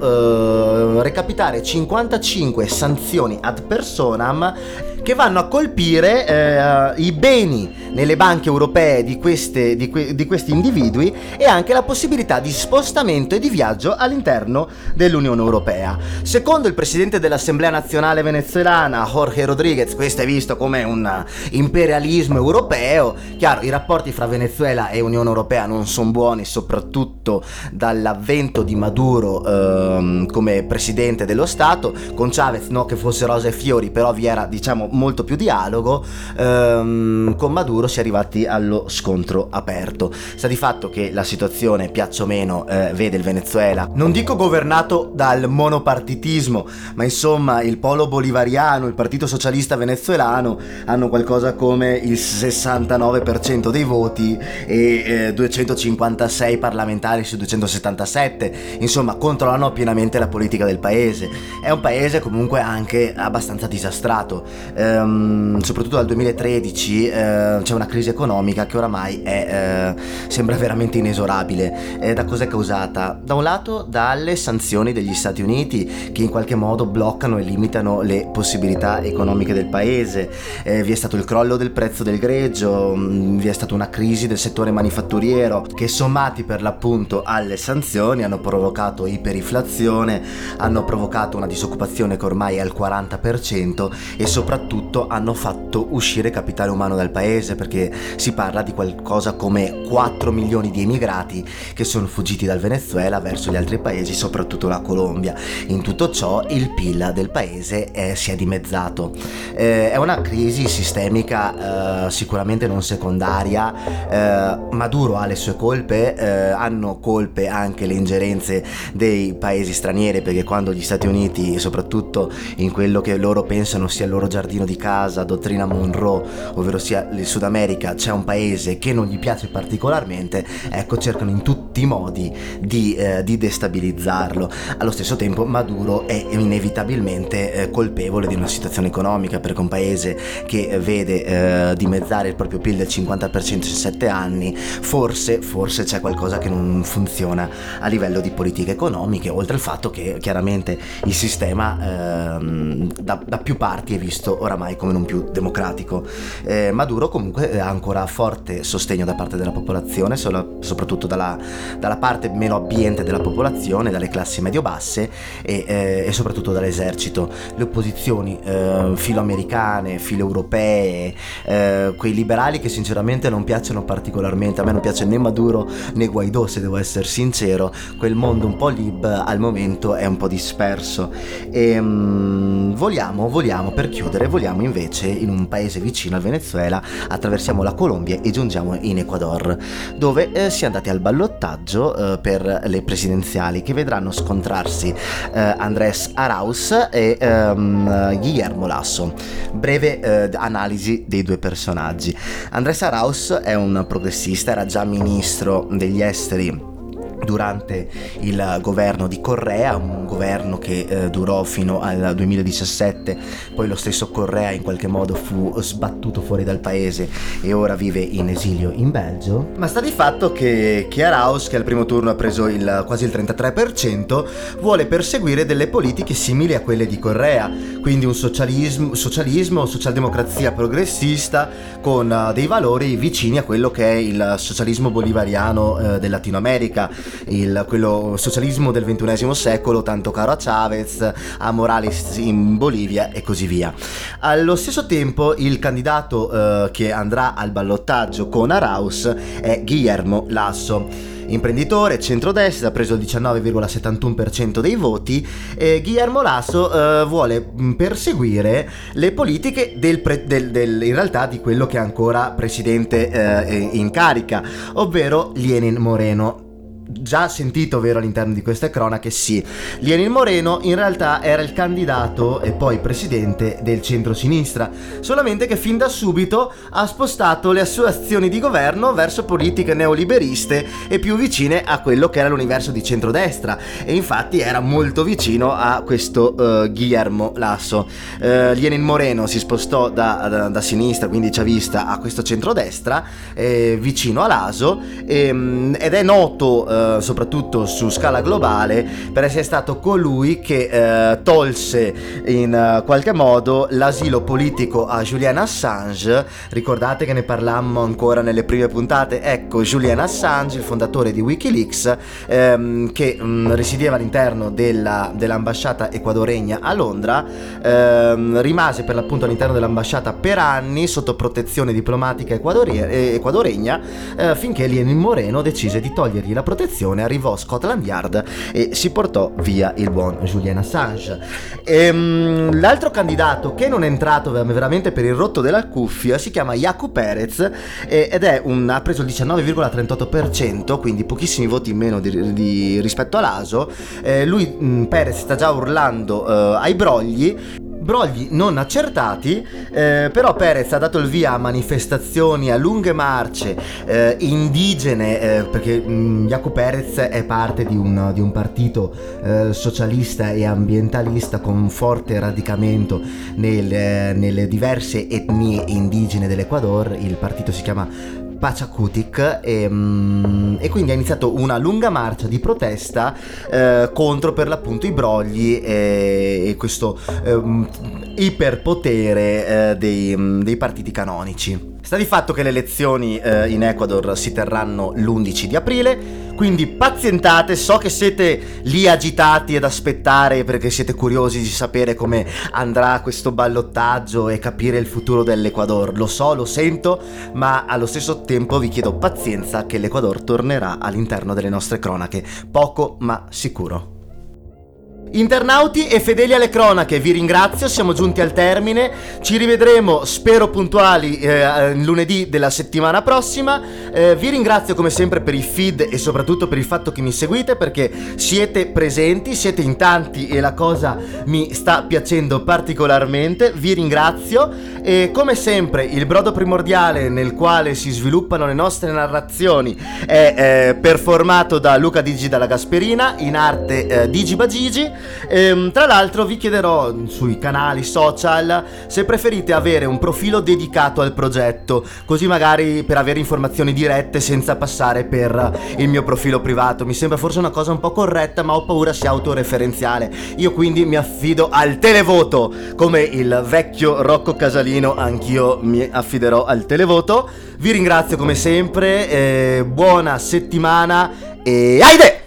eh, recapitare 55 sanzioni ad personam che vanno a colpire eh, i beni nelle banche europee di, queste, di, que, di, questi individui e anche la possibilità di spostamento e di viaggio all'interno dell'Unione Europea. Secondo il presidente dell'Assemblea nazionale venezuelana, Jorge Rodriguez, questo è visto come un imperialismo europeo. Chiaro, i rapporti fra Venezuela e Unione Europea non sono buoni, soprattutto dall'avvento di Maduro ehm, come presidente dello Stato. Con Chavez, no che fosse rosa e fiori, però vi era, diciamo, molto più dialogo, ehm, con Maduro si è arrivati allo scontro aperto. Sta di fatto che la situazione, piaccia o meno, eh, vede il Venezuela, non dico governato dal monopartitismo, ma insomma il polo bolivariano, il Partito Socialista Venezuelano hanno qualcosa come il 69% dei voti e eh, 256 parlamentari su 277, insomma controllano pienamente la politica del paese. È un paese comunque anche abbastanza disastrato, ehm, soprattutto dal 2013 eh, c'è una crisi economica che oramai è, eh, sembra veramente inesorabile. Eh, da cosa è causata? Da un lato dalle sanzioni degli Stati Uniti che in qualche modo bloccano e limitano le possibilità economiche del paese, eh, vi è stato il crollo del prezzo del greggio, mh, mm, vi è stata una crisi del settore manifatturiero che sommati per l'appunto alle sanzioni hanno provocato iperinflazione, hanno provocato una disoccupazione che ormai è al 40% e soprattutto hanno fatto uscire capitale umano dal paese perché si parla di qualcosa come 4 milioni di emigrati che sono fuggiti dal Venezuela verso gli altri paesi, soprattutto la Colombia. In tutto ciò il PIL del paese è, si è dimezzato. Eh, è una crisi sistemica eh, sicuramente non secondaria, eh, Maduro ha le sue colpe, eh, hanno colpe anche le ingerenze dei paesi stranieri perché quando gli Stati Uniti, soprattutto in quello che loro pensano sia il loro giardino di casa, dottrina Monroe, ovvero sia il Sud America, c'è un paese che non gli piace particolarmente, ecco cercano in tutti i modi di, eh, di destabilizzarlo. Allo stesso tempo Maduro è inevitabilmente eh, colpevole di una situazione economica perché un paese che vede eh, dimezzare il proprio PIL del 50% in 7 anni, forse, forse c'è qualcosa che non funziona a livello di politiche economiche, oltre al fatto che chiaramente il sistema ehm, da, da, più parti è visto oramai come non più democratico. Eh, Maduro comunque ha ancora forte sostegno da parte della popolazione, soprattutto dalla, dalla, parte meno abbiente della popolazione, dalle classi medio-basse e, eh, e soprattutto dall'esercito. Le opposizioni eh, filoamericane, filoeuropee, eh, quei liberali che sinceramente non piacciono particolarmente, a me non piace né Maduro né Guaidò se devo essere sincero, quel mondo un po' lib al momento è un po' disperso. E um, vogliamo, vogliamo per chiudere, vogliamo invece in un paese vicino al Venezuela, attraversiamo la Colombia e giungiamo in Ecuador, dove eh, si è andati al ballottaggio eh, per le presidenziali che vedranno scontrarsi eh, Andrés Arauz e ehm, Guillermo Lasso. Breve eh, analisi dei due personaggi. Andrés Arauz è un progressista, era già ministro degli esteri durante il governo di Correa, un governo che eh, durò fino al 2017, poi lo stesso Correa in qualche modo fu sbattuto fuori dal paese e ora vive in esilio in Belgio. Ma sta di fatto che Chiaraus, che al primo turno ha preso il, quasi il 33%, vuole perseguire delle politiche simili a quelle di Correa, quindi un socialismo, socialismo socialdemocrazia progressista con uh, dei valori vicini a quello che è il socialismo bolivariano uh, del Latino America il, quello socialismo del XXI secolo, tanto caro a Chavez, a Morales in Bolivia e così via. Allo stesso tempo il candidato eh, che andrà al ballottaggio con Arauz è Guillermo Lasso imprenditore, centrodestra, ha preso il 19,71% dei voti e Guillermo Lasso eh, vuole mm, perseguire le politiche del, pre- del, del, in realtà di quello che è ancora presidente eh, in carica, ovvero Lenin Moreno già sentito vero all'interno di queste cronache, sì. Lenin Moreno in realtà era il candidato e poi presidente del centro-sinistra, solamente che fin da subito ha spostato le sue azioni di governo verso politiche neoliberiste e più vicine a quello che era l'universo di centrodestra e infatti era molto vicino a questo uh, Guillermo Lasso. Uh, Lenin Moreno si spostò da, da, da sinistra, quindi chavista, a questo centrodestra, eh, vicino a Laso e, um, ed è noto uh, eh, soprattutto su scala globale, per essere stato colui che eh, tolse in uh, qualche modo l'asilo politico a Julian Assange. Ricordate che ne parlammo ancora nelle prime puntate? Ecco, Julian Assange, il fondatore di Wikileaks, ehm, che mh, mm, risiedeva all'interno della, dell'ambasciata ecuadoregna a Londra, ehm, rimase per l'appunto all'interno dell'ambasciata per anni sotto protezione diplomatica ecuadore- ecuadoregna, eh, finché Lenin Moreno decise di togliergli la protezione l'elezione arrivò Scotland Yard e si portò via il buon Julian Assange. E, um, l'altro candidato che non è entrato veramente per il rotto della cuffia si chiama Jaco Perez ed è un, ha preso il 19,38%, quindi pochissimi voti in meno di, di, rispetto all'Aso. Eh, lui, mh, Perez, sta già urlando uh, ai brogli brogli non accertati, eh, però Perez ha dato il via a manifestazioni, a lunghe marce eh, indigene, eh, perché mh, Jaco Perez è parte di un, di un partito eh, socialista e ambientalista con forte radicamento nel, nelle diverse etnie indigene dell'Ecuador, il partito si chiama Pachacutic e, mm, e, quindi ha iniziato una lunga marcia di protesta eh, contro per l'appunto i brogli e, e questo eh, iperpotere eh, dei, mm, dei partiti canonici. Sta di fatto che le elezioni eh, in Ecuador si terranno l'11 di aprile, quindi pazientate, so che siete lì agitati ad aspettare perché siete curiosi di sapere come andrà questo ballottaggio e capire il futuro dell'Ecuador. Lo so, lo sento, ma allo stesso tempo vi chiedo pazienza che l'Ecuador tornerà all'interno delle nostre cronache, poco ma sicuro. Internauti e fedeli alle cronache, vi ringrazio, siamo giunti al termine, ci rivedremo, spero puntuali, eh, lunedì della settimana prossima, eh, vi ringrazio come sempre per i feed e soprattutto per il fatto che mi seguite perché siete presenti, siete in tanti e la cosa mi sta piacendo particolarmente, vi ringrazio e come sempre il brodo primordiale nel quale si sviluppano le nostre narrazioni è eh, performato da Luca Digi dalla Gasperina, in arte eh, Digi Bagigi Ehm, tra l'altro vi chiederò sui canali social se preferite avere un profilo dedicato al progetto, così magari per avere informazioni dirette senza passare per il mio profilo privato. Mi sembra forse una cosa un po' corretta, ma ho paura sia autoreferenziale. Io quindi mi affido al televoto, come il vecchio Rocco Casalino, anch'io mi affiderò al televoto. Vi ringrazio come sempre, eh, buona settimana e aide!